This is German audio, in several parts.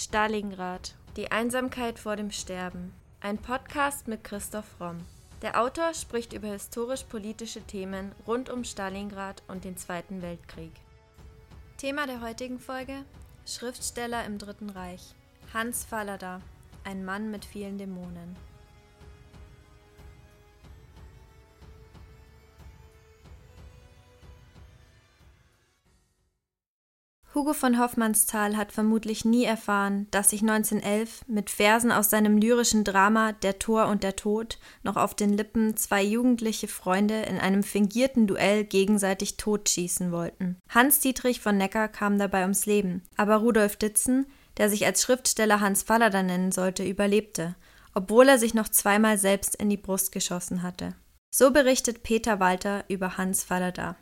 Stalingrad. Die Einsamkeit vor dem Sterben. Ein Podcast mit Christoph Romm. Der Autor spricht über historisch-politische Themen rund um Stalingrad und den Zweiten Weltkrieg. Thema der heutigen Folge: Schriftsteller im Dritten Reich. Hans Fallada, ein Mann mit vielen Dämonen. Hugo von Hoffmannsthal hat vermutlich nie erfahren, dass sich 1911 mit Versen aus seinem lyrischen Drama Der Tor und der Tod noch auf den Lippen zwei jugendliche Freunde in einem fingierten Duell gegenseitig totschießen wollten. Hans Dietrich von Neckar kam dabei ums Leben, aber Rudolf Ditzen, der sich als Schriftsteller Hans Fallada nennen sollte, überlebte, obwohl er sich noch zweimal selbst in die Brust geschossen hatte. So berichtet Peter Walter über Hans Fallada.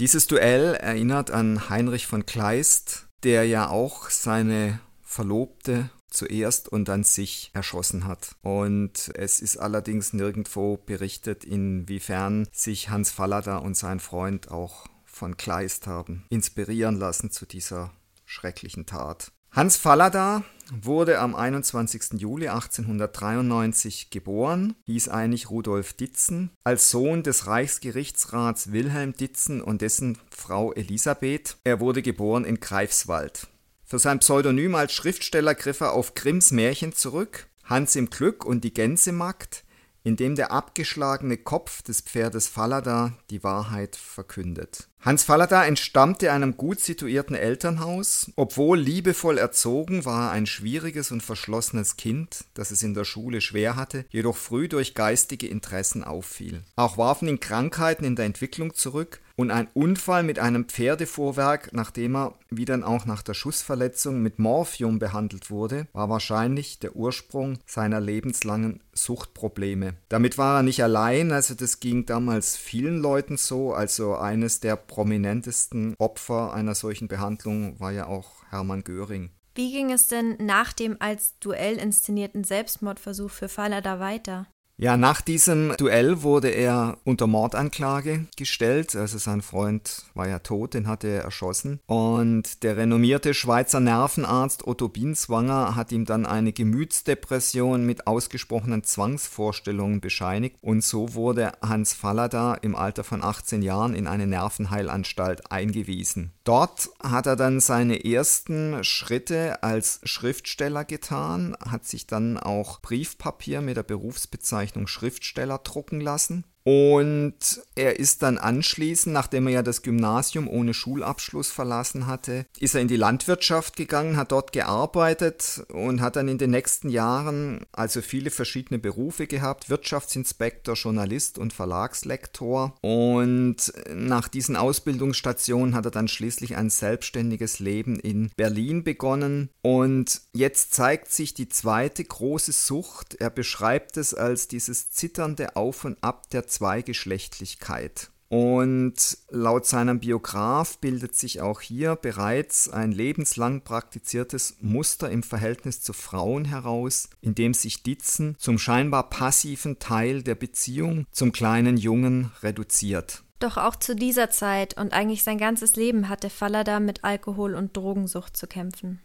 Dieses Duell erinnert an Heinrich von Kleist, der ja auch seine Verlobte zuerst und dann sich erschossen hat. Und es ist allerdings nirgendwo berichtet, inwiefern sich Hans Fallada und sein Freund auch von Kleist haben inspirieren lassen zu dieser schrecklichen Tat. Hans Fallada wurde am 21. Juli 1893 geboren, hieß eigentlich Rudolf Ditzen, als Sohn des Reichsgerichtsrats Wilhelm Ditzen und dessen Frau Elisabeth. Er wurde geboren in Greifswald. Für sein Pseudonym als Schriftsteller griff er auf Grimms Märchen zurück, Hans im Glück und die Gänsemagd, in dem der abgeschlagene Kopf des Pferdes Fallada die Wahrheit verkündet. Hans Fallada entstammte einem gut situierten Elternhaus. Obwohl liebevoll erzogen, war er ein schwieriges und verschlossenes Kind, das es in der Schule schwer hatte, jedoch früh durch geistige Interessen auffiel. Auch warfen ihn Krankheiten in der Entwicklung zurück, und ein Unfall mit einem Pferdefuhrwerk, nachdem er, wie dann auch nach der Schussverletzung, mit Morphium behandelt wurde, war wahrscheinlich der Ursprung seiner lebenslangen Suchtprobleme. Damit war er nicht allein, also das ging damals vielen Leuten so, also eines der prominentesten Opfer einer solchen Behandlung war ja auch Hermann Göring. Wie ging es denn nach dem als Duell inszenierten Selbstmordversuch für Fallada weiter? Ja, nach diesem Duell wurde er unter Mordanklage gestellt. Also sein Freund war ja tot, den hatte er erschossen. Und der renommierte Schweizer Nervenarzt Otto Binswanger hat ihm dann eine Gemütsdepression mit ausgesprochenen Zwangsvorstellungen bescheinigt. Und so wurde Hans Fallada im Alter von 18 Jahren in eine Nervenheilanstalt eingewiesen. Dort hat er dann seine ersten Schritte als Schriftsteller getan, hat sich dann auch Briefpapier mit der Berufsbezeichnung Bezeichnung Schriftsteller drucken lassen und er ist dann anschließend, nachdem er ja das Gymnasium ohne Schulabschluss verlassen hatte, ist er in die Landwirtschaft gegangen, hat dort gearbeitet und hat dann in den nächsten Jahren also viele verschiedene Berufe gehabt, Wirtschaftsinspektor, Journalist und Verlagslektor. Und nach diesen Ausbildungsstationen hat er dann schließlich ein selbstständiges Leben in Berlin begonnen. Und jetzt zeigt sich die zweite große Sucht. Er beschreibt es als dieses zitternde Auf und Ab der Zweigeschlechtlichkeit. Und laut seinem Biograf bildet sich auch hier bereits ein lebenslang praktiziertes Muster im Verhältnis zu Frauen heraus, in dem sich Ditzen zum scheinbar passiven Teil der Beziehung zum kleinen Jungen reduziert. Doch auch zu dieser Zeit und eigentlich sein ganzes Leben hatte Fallada mit Alkohol- und Drogensucht zu kämpfen.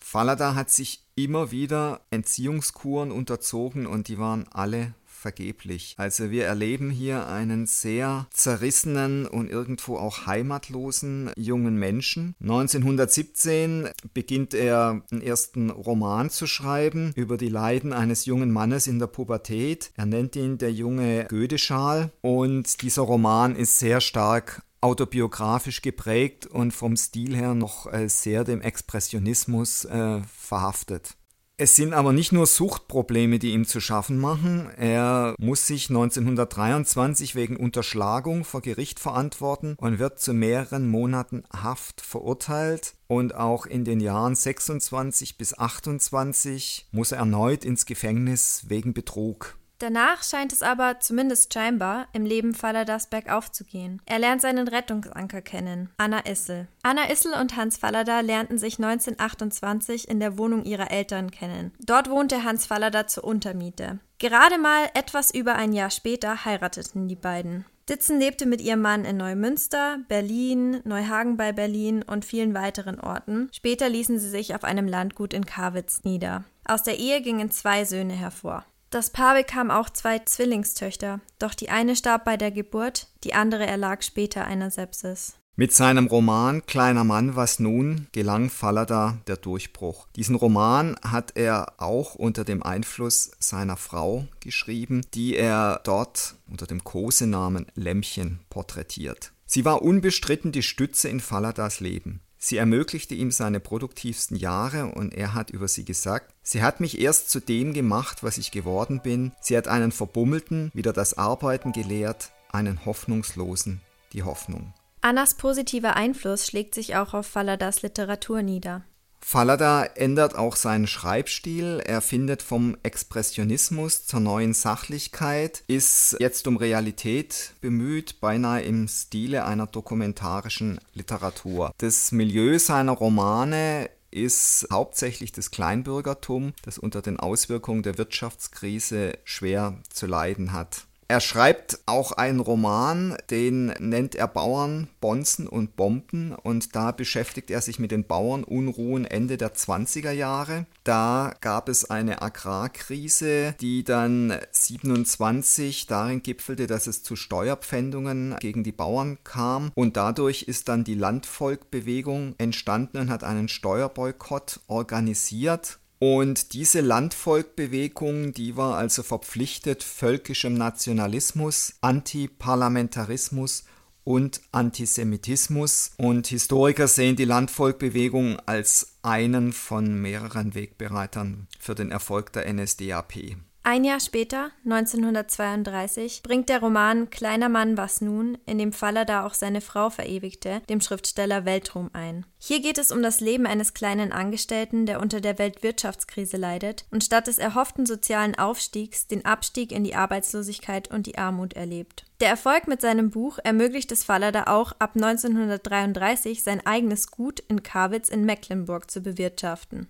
Fallada hat sich immer wieder Entziehungskuren unterzogen und die waren alle vergeblich. Also wir erleben hier einen sehr zerrissenen und irgendwo auch heimatlosen jungen Menschen. 1917 beginnt er einen ersten Roman zu schreiben über die Leiden eines jungen Mannes in der Pubertät. Er nennt ihn der junge Gödeschal und dieser Roman ist sehr stark autobiografisch geprägt und vom Stil her noch äh, sehr dem Expressionismus äh, verhaftet. Es sind aber nicht nur Suchtprobleme, die ihm zu schaffen machen. Er muss sich 1923 wegen Unterschlagung vor Gericht verantworten und wird zu mehreren Monaten Haft verurteilt. Und auch in den Jahren 26 bis 28 muss er erneut ins Gefängnis wegen Betrug. Danach scheint es aber, zumindest scheinbar, im Leben Falladas bergauf zu gehen. Er lernt seinen Rettungsanker kennen, Anna Issel. Anna Issel und Hans Fallada lernten sich 1928 in der Wohnung ihrer Eltern kennen. Dort wohnte Hans Fallada zur Untermiete. Gerade mal etwas über ein Jahr später heirateten die beiden. Ditzen lebte mit ihrem Mann in Neumünster, Berlin, Neuhagen bei Berlin und vielen weiteren Orten. Später ließen sie sich auf einem Landgut in Karwitz nieder. Aus der Ehe gingen zwei Söhne hervor. Das Paar bekam auch zwei Zwillingstöchter, doch die eine starb bei der Geburt, die andere erlag später einer Sepsis. Mit seinem Roman Kleiner Mann, was nun gelang Fallada der Durchbruch. Diesen Roman hat er auch unter dem Einfluss seiner Frau geschrieben, die er dort unter dem Kosenamen Lämmchen porträtiert. Sie war unbestritten die Stütze in Falladas Leben. Sie ermöglichte ihm seine produktivsten Jahre und er hat über sie gesagt, sie hat mich erst zu dem gemacht, was ich geworden bin. Sie hat einen Verbummelten wieder das Arbeiten gelehrt, einen Hoffnungslosen die Hoffnung. Annas positiver Einfluss schlägt sich auch auf Falladas Literatur nieder. Fallada ändert auch seinen Schreibstil. Er findet vom Expressionismus zur neuen Sachlichkeit, ist jetzt um Realität bemüht, beinahe im Stile einer dokumentarischen Literatur. Das Milieu seiner Romane ist hauptsächlich das Kleinbürgertum, das unter den Auswirkungen der Wirtschaftskrise schwer zu leiden hat. Er schreibt auch einen Roman, den nennt er Bauern, Bonzen und Bomben. Und da beschäftigt er sich mit den Bauernunruhen Ende der 20er Jahre. Da gab es eine Agrarkrise, die dann 27 darin gipfelte, dass es zu Steuerpfändungen gegen die Bauern kam. Und dadurch ist dann die Landvolkbewegung entstanden und hat einen Steuerboykott organisiert und diese Landvolkbewegung, die war also verpflichtet völkischem Nationalismus, Antiparlamentarismus und Antisemitismus. Und Historiker sehen die Landvolkbewegung als einen von mehreren Wegbereitern für den Erfolg der NSDAP. Ein Jahr später, 1932, bringt der Roman Kleiner Mann was nun, in dem Faller da auch seine Frau verewigte, dem Schriftsteller Weltruhm ein. Hier geht es um das Leben eines kleinen Angestellten, der unter der Weltwirtschaftskrise leidet und statt des erhofften sozialen Aufstiegs den Abstieg in die Arbeitslosigkeit und die Armut erlebt. Der Erfolg mit seinem Buch ermöglicht es Fallada auch ab 1933 sein eigenes Gut in Karwitz in Mecklenburg zu bewirtschaften.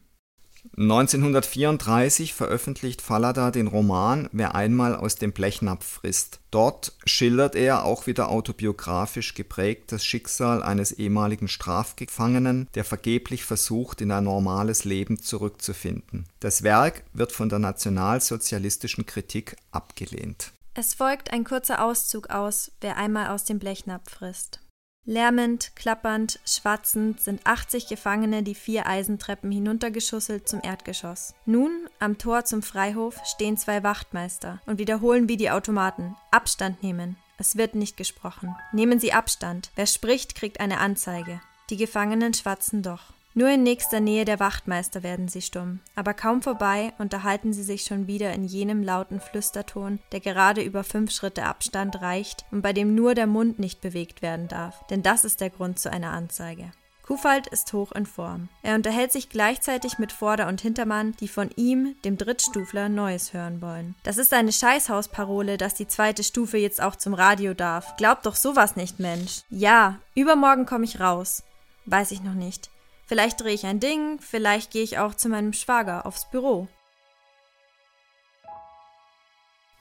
1934 veröffentlicht Fallada den Roman Wer einmal aus dem Blechnapf frisst. Dort schildert er, auch wieder autobiografisch geprägt, das Schicksal eines ehemaligen Strafgefangenen, der vergeblich versucht, in ein normales Leben zurückzufinden. Das Werk wird von der nationalsozialistischen Kritik abgelehnt. Es folgt ein kurzer Auszug aus Wer einmal aus dem Blechnapf frisst. Lärmend, klappernd, schwatzend sind 80 Gefangene die vier Eisentreppen hinuntergeschusselt zum Erdgeschoss. Nun, am Tor zum Freihof, stehen zwei Wachtmeister und wiederholen wie die Automaten: Abstand nehmen. Es wird nicht gesprochen. Nehmen Sie Abstand. Wer spricht, kriegt eine Anzeige. Die Gefangenen schwatzen doch. Nur in nächster Nähe der Wachtmeister werden sie stumm, aber kaum vorbei unterhalten sie sich schon wieder in jenem lauten Flüsterton, der gerade über fünf Schritte Abstand reicht und bei dem nur der Mund nicht bewegt werden darf, denn das ist der Grund zu einer Anzeige. Kufald ist hoch in Form. Er unterhält sich gleichzeitig mit Vorder- und Hintermann, die von ihm, dem Drittstufler, Neues hören wollen. Das ist eine Scheißhausparole, dass die zweite Stufe jetzt auch zum Radio darf. Glaubt doch sowas nicht, Mensch. Ja, übermorgen komme ich raus. Weiß ich noch nicht. Vielleicht drehe ich ein Ding, vielleicht gehe ich auch zu meinem Schwager aufs Büro.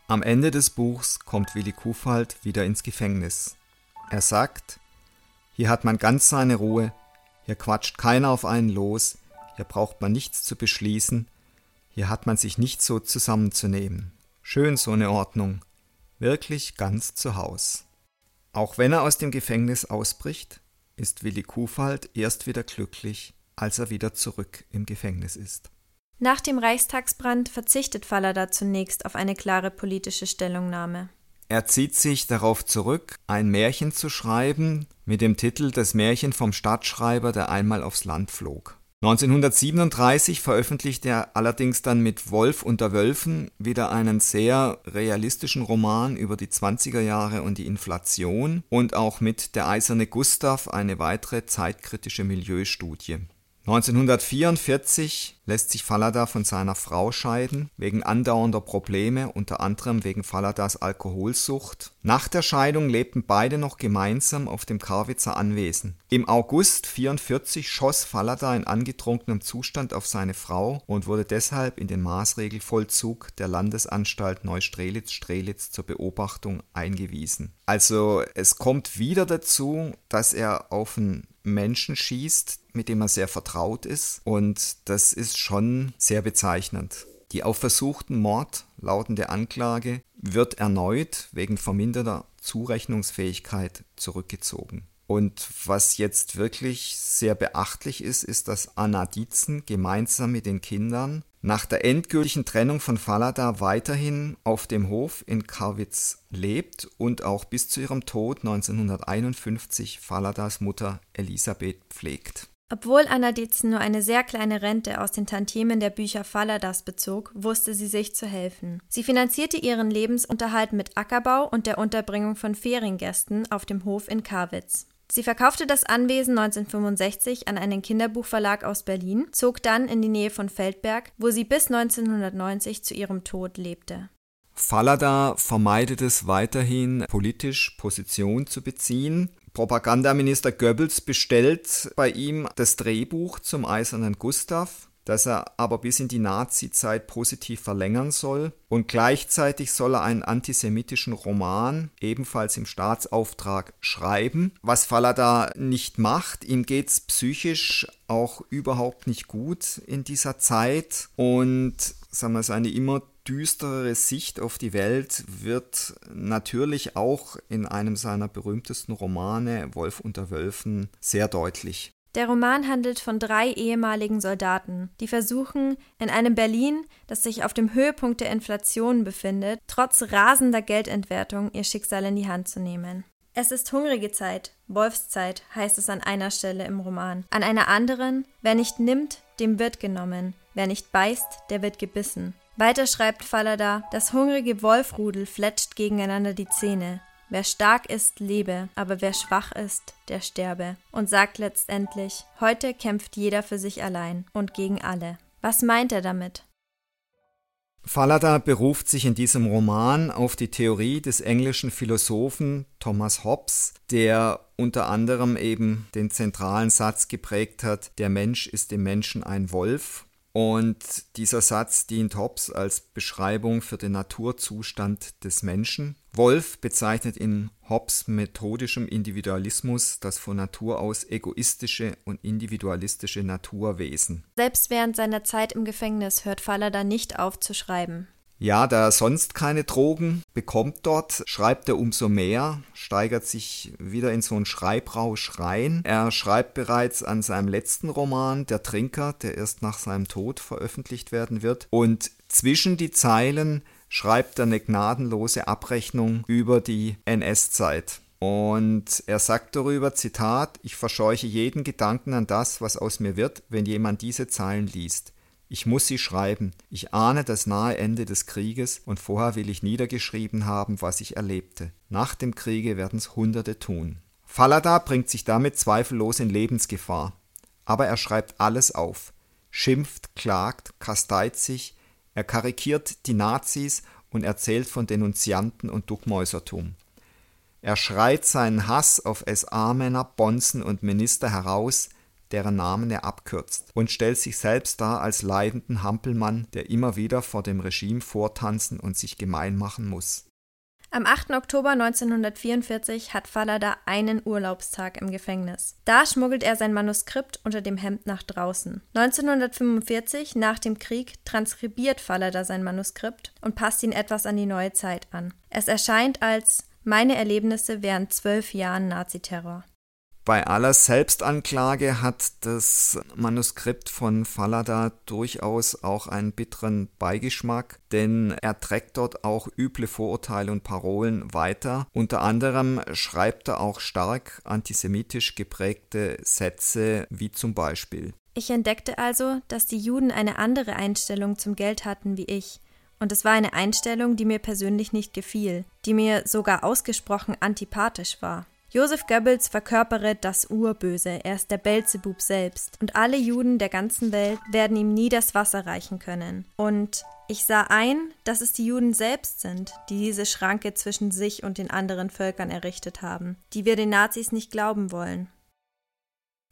Am Ende des Buchs kommt Willi Kufald wieder ins Gefängnis. Er sagt, hier hat man ganz seine Ruhe, hier quatscht keiner auf einen los, hier braucht man nichts zu beschließen, hier hat man sich nicht so zusammenzunehmen. Schön so eine Ordnung, wirklich ganz zu Haus. Auch wenn er aus dem Gefängnis ausbricht, ist Willi Kufald erst wieder glücklich, als er wieder zurück im Gefängnis ist. Nach dem Reichstagsbrand verzichtet Fallada zunächst auf eine klare politische Stellungnahme. Er zieht sich darauf zurück, ein Märchen zu schreiben mit dem Titel Das Märchen vom Stadtschreiber, der einmal aufs Land flog. 1937 veröffentlichte er allerdings dann mit Wolf unter Wölfen wieder einen sehr realistischen Roman über die 20er Jahre und die Inflation und auch mit Der eiserne Gustav eine weitere zeitkritische Milieustudie. 1944 lässt sich Fallada von seiner Frau scheiden, wegen andauernder Probleme, unter anderem wegen Falladas Alkoholsucht. Nach der Scheidung lebten beide noch gemeinsam auf dem Karwitzer Anwesen. Im August 1944 schoss Fallada in angetrunkenem Zustand auf seine Frau und wurde deshalb in den Maßregelvollzug der Landesanstalt Neustrelitz-Strelitz zur Beobachtung eingewiesen. Also es kommt wieder dazu, dass er auf einen Menschen schießt, mit dem er sehr vertraut ist. Und das ist schon sehr bezeichnend. Die auf versuchten Mord lautende Anklage wird erneut wegen verminderter Zurechnungsfähigkeit zurückgezogen. Und was jetzt wirklich sehr beachtlich ist, ist, dass Anna Dietzen gemeinsam mit den Kindern nach der endgültigen Trennung von Falada weiterhin auf dem Hof in Karwitz lebt und auch bis zu ihrem Tod 1951 Faladas Mutter Elisabeth pflegt. Obwohl Anna Dietzen nur eine sehr kleine Rente aus den Tantiemen der Bücher Falladas bezog, wusste sie sich zu helfen. Sie finanzierte ihren Lebensunterhalt mit Ackerbau und der Unterbringung von Feriengästen auf dem Hof in Karwitz. Sie verkaufte das Anwesen 1965 an einen Kinderbuchverlag aus Berlin, zog dann in die Nähe von Feldberg, wo sie bis 1990 zu ihrem Tod lebte. Fallada vermeidet es weiterhin, politisch Position zu beziehen. Propagandaminister Goebbels bestellt bei ihm das Drehbuch zum Eisernen Gustav das er aber bis in die Nazi-Zeit positiv verlängern soll. Und gleichzeitig soll er einen antisemitischen Roman ebenfalls im Staatsauftrag schreiben, was Fallada nicht macht. Ihm geht es psychisch auch überhaupt nicht gut in dieser Zeit und sagen wir, seine immer düsterere Sicht auf die Welt wird natürlich auch in einem seiner berühmtesten Romane Wolf unter Wölfen sehr deutlich. Der Roman handelt von drei ehemaligen Soldaten, die versuchen, in einem Berlin, das sich auf dem Höhepunkt der Inflation befindet, trotz rasender Geldentwertung ihr Schicksal in die Hand zu nehmen. Es ist hungrige Zeit, Wolfszeit, heißt es an einer Stelle im Roman. An einer anderen, wer nicht nimmt, dem wird genommen, wer nicht beißt, der wird gebissen. Weiter schreibt Fallada, das hungrige Wolfrudel fletscht gegeneinander die Zähne. Wer stark ist, lebe, aber wer schwach ist, der sterbe. Und sagt letztendlich, heute kämpft jeder für sich allein und gegen alle. Was meint er damit? Fallada beruft sich in diesem Roman auf die Theorie des englischen Philosophen Thomas Hobbes, der unter anderem eben den zentralen Satz geprägt hat, der Mensch ist dem Menschen ein Wolf und dieser Satz dient Hobbes als Beschreibung für den Naturzustand des Menschen. Wolf bezeichnet in Hobbes methodischem Individualismus das von Natur aus egoistische und individualistische Naturwesen. Selbst während seiner Zeit im Gefängnis hört Fallada nicht auf zu schreiben. Ja, da er sonst keine Drogen bekommt dort, schreibt er umso mehr, steigert sich wieder in so einen Schreibrausch rein. Er schreibt bereits an seinem letzten Roman, Der Trinker, der erst nach seinem Tod veröffentlicht werden wird. Und zwischen die Zeilen schreibt er eine gnadenlose Abrechnung über die NS-Zeit. Und er sagt darüber, Zitat, ich verscheuche jeden Gedanken an das, was aus mir wird, wenn jemand diese Zeilen liest. Ich muss sie schreiben. Ich ahne das nahe Ende des Krieges und vorher will ich niedergeschrieben haben, was ich erlebte. Nach dem Kriege werden es Hunderte tun. Fallada bringt sich damit zweifellos in Lebensgefahr. Aber er schreibt alles auf. Schimpft, klagt, kasteit sich, er karikiert die Nazis und erzählt von Denunzianten und Duckmäusertum. Er schreit seinen Hass auf SA-Männer, Bonzen und Minister heraus, deren Namen er abkürzt, und stellt sich selbst dar als leidenden Hampelmann, der immer wieder vor dem Regime vortanzen und sich gemein machen muss. Am 8. Oktober 1944 hat Fallada einen Urlaubstag im Gefängnis. Da schmuggelt er sein Manuskript unter dem Hemd nach draußen. 1945, nach dem Krieg, transkribiert Fallada sein Manuskript und passt ihn etwas an die neue Zeit an. Es erscheint als Meine Erlebnisse während zwölf Jahren Naziterror. Bei aller Selbstanklage hat das Manuskript von Fallada durchaus auch einen bitteren Beigeschmack, denn er trägt dort auch üble Vorurteile und Parolen weiter. Unter anderem schreibt er auch stark antisemitisch geprägte Sätze, wie zum Beispiel Ich entdeckte also, dass die Juden eine andere Einstellung zum Geld hatten wie ich. Und es war eine Einstellung, die mir persönlich nicht gefiel, die mir sogar ausgesprochen antipathisch war. Josef Goebbels verkörpere das Urböse, er ist der Belzebub selbst, und alle Juden der ganzen Welt werden ihm nie das Wasser reichen können. Und ich sah ein, dass es die Juden selbst sind, die diese Schranke zwischen sich und den anderen Völkern errichtet haben, die wir den Nazis nicht glauben wollen.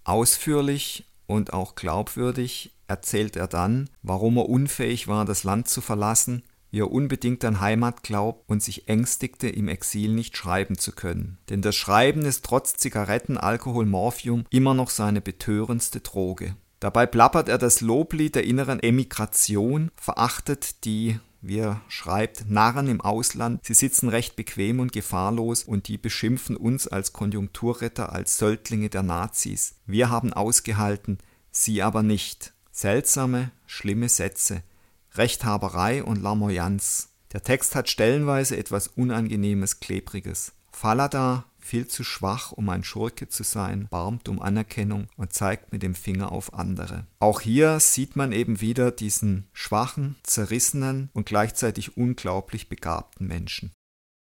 Ausführlich und auch glaubwürdig erzählt er dann, warum er unfähig war, das Land zu verlassen, wie er unbedingt an Heimat glaubt und sich ängstigte, im Exil nicht schreiben zu können. Denn das Schreiben ist trotz Zigaretten, Alkohol, Morphium immer noch seine betörendste Droge. Dabei plappert er das Loblied der inneren Emigration, verachtet die wie er schreibt, Narren im Ausland, sie sitzen recht bequem und gefahrlos und die beschimpfen uns als Konjunkturretter, als Söldlinge der Nazis. Wir haben ausgehalten, sie aber nicht. Seltsame, schlimme Sätze. Rechthaberei und Lamoyanz. Der Text hat stellenweise etwas Unangenehmes, Klebriges. Falada viel zu schwach, um ein Schurke zu sein, barmt um Anerkennung und zeigt mit dem Finger auf andere. Auch hier sieht man eben wieder diesen schwachen, zerrissenen und gleichzeitig unglaublich begabten Menschen.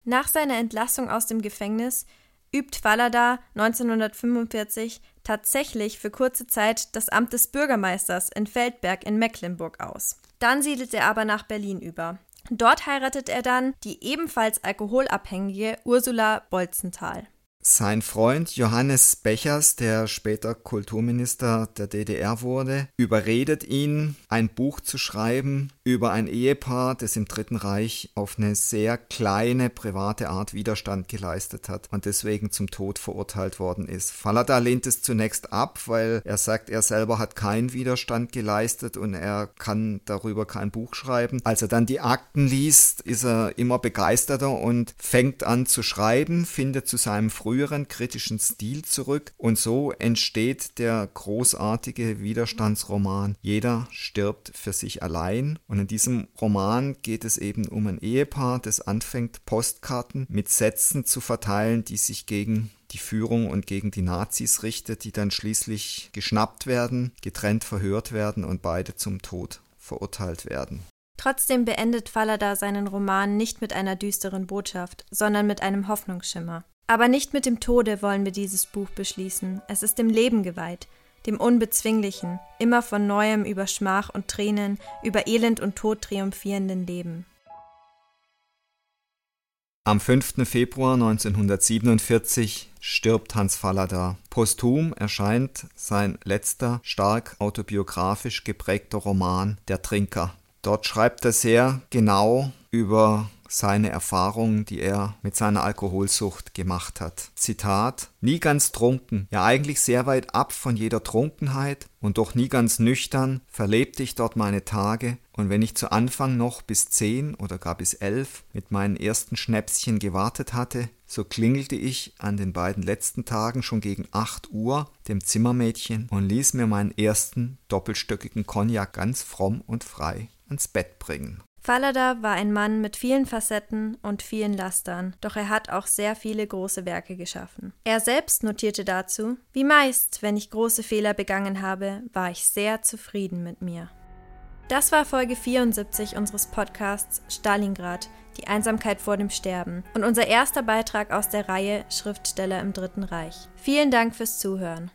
Nach seiner Entlassung aus dem Gefängnis übt Fallada 1945 tatsächlich für kurze Zeit das Amt des Bürgermeisters in Feldberg in Mecklenburg aus. Dann siedelt er aber nach Berlin über. Dort heiratet er dann die ebenfalls alkoholabhängige Ursula Bolzenthal. Sein Freund Johannes Bechers, der später Kulturminister der DDR wurde, überredet ihn, ein Buch zu schreiben über ein Ehepaar, das im Dritten Reich auf eine sehr kleine private Art Widerstand geleistet hat und deswegen zum Tod verurteilt worden ist. Fallada lehnt es zunächst ab, weil er sagt, er selber hat keinen Widerstand geleistet und er kann darüber kein Buch schreiben. Als er dann die Akten liest, ist er immer begeisterter und fängt an zu schreiben, findet zu seinem früheren kritischen Stil zurück und so entsteht der großartige Widerstandsroman Jeder stirbt für sich allein und in diesem Roman geht es eben um ein Ehepaar, das anfängt Postkarten mit Sätzen zu verteilen, die sich gegen die Führung und gegen die Nazis richtet, die dann schließlich geschnappt werden, getrennt verhört werden und beide zum Tod verurteilt werden. Trotzdem beendet Fallada seinen Roman nicht mit einer düsteren Botschaft, sondern mit einem Hoffnungsschimmer. Aber nicht mit dem Tode wollen wir dieses Buch beschließen, es ist dem Leben geweiht, dem Unbezwinglichen, immer von neuem über Schmach und Tränen, über Elend und Tod triumphierenden Leben. Am 5. Februar 1947 stirbt Hans Fallada. Posthum erscheint sein letzter stark autobiografisch geprägter Roman Der Trinker. Dort schreibt er sehr genau über seine Erfahrungen, die er mit seiner Alkoholsucht gemacht hat. Zitat Nie ganz trunken, ja eigentlich sehr weit ab von jeder Trunkenheit und doch nie ganz nüchtern, verlebte ich dort meine Tage, und wenn ich zu Anfang noch bis zehn oder gar bis elf mit meinen ersten Schnäpschen gewartet hatte, so klingelte ich an den beiden letzten Tagen schon gegen acht Uhr dem Zimmermädchen und ließ mir meinen ersten doppelstöckigen Cognac ganz fromm und frei ans Bett bringen. Fallada war ein Mann mit vielen Facetten und vielen Lastern, doch er hat auch sehr viele große Werke geschaffen. Er selbst notierte dazu, wie meist, wenn ich große Fehler begangen habe, war ich sehr zufrieden mit mir. Das war Folge 74 unseres Podcasts Stalingrad, die Einsamkeit vor dem Sterben und unser erster Beitrag aus der Reihe Schriftsteller im Dritten Reich. Vielen Dank fürs Zuhören.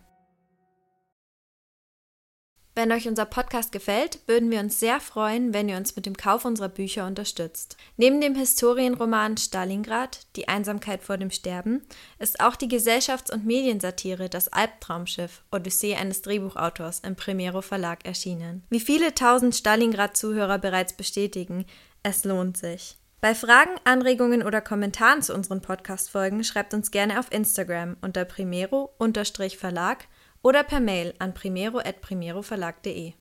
Wenn euch unser Podcast gefällt, würden wir uns sehr freuen, wenn ihr uns mit dem Kauf unserer Bücher unterstützt. Neben dem Historienroman Stalingrad, Die Einsamkeit vor dem Sterben, ist auch die Gesellschafts- und Mediensatire Das Albtraumschiff, Odyssee eines Drehbuchautors im Primero Verlag erschienen. Wie viele tausend Stalingrad-Zuhörer bereits bestätigen, es lohnt sich. Bei Fragen, Anregungen oder Kommentaren zu unseren Podcast-Folgen schreibt uns gerne auf Instagram unter primero-verlag oder per Mail an primero.primeroverlag.de.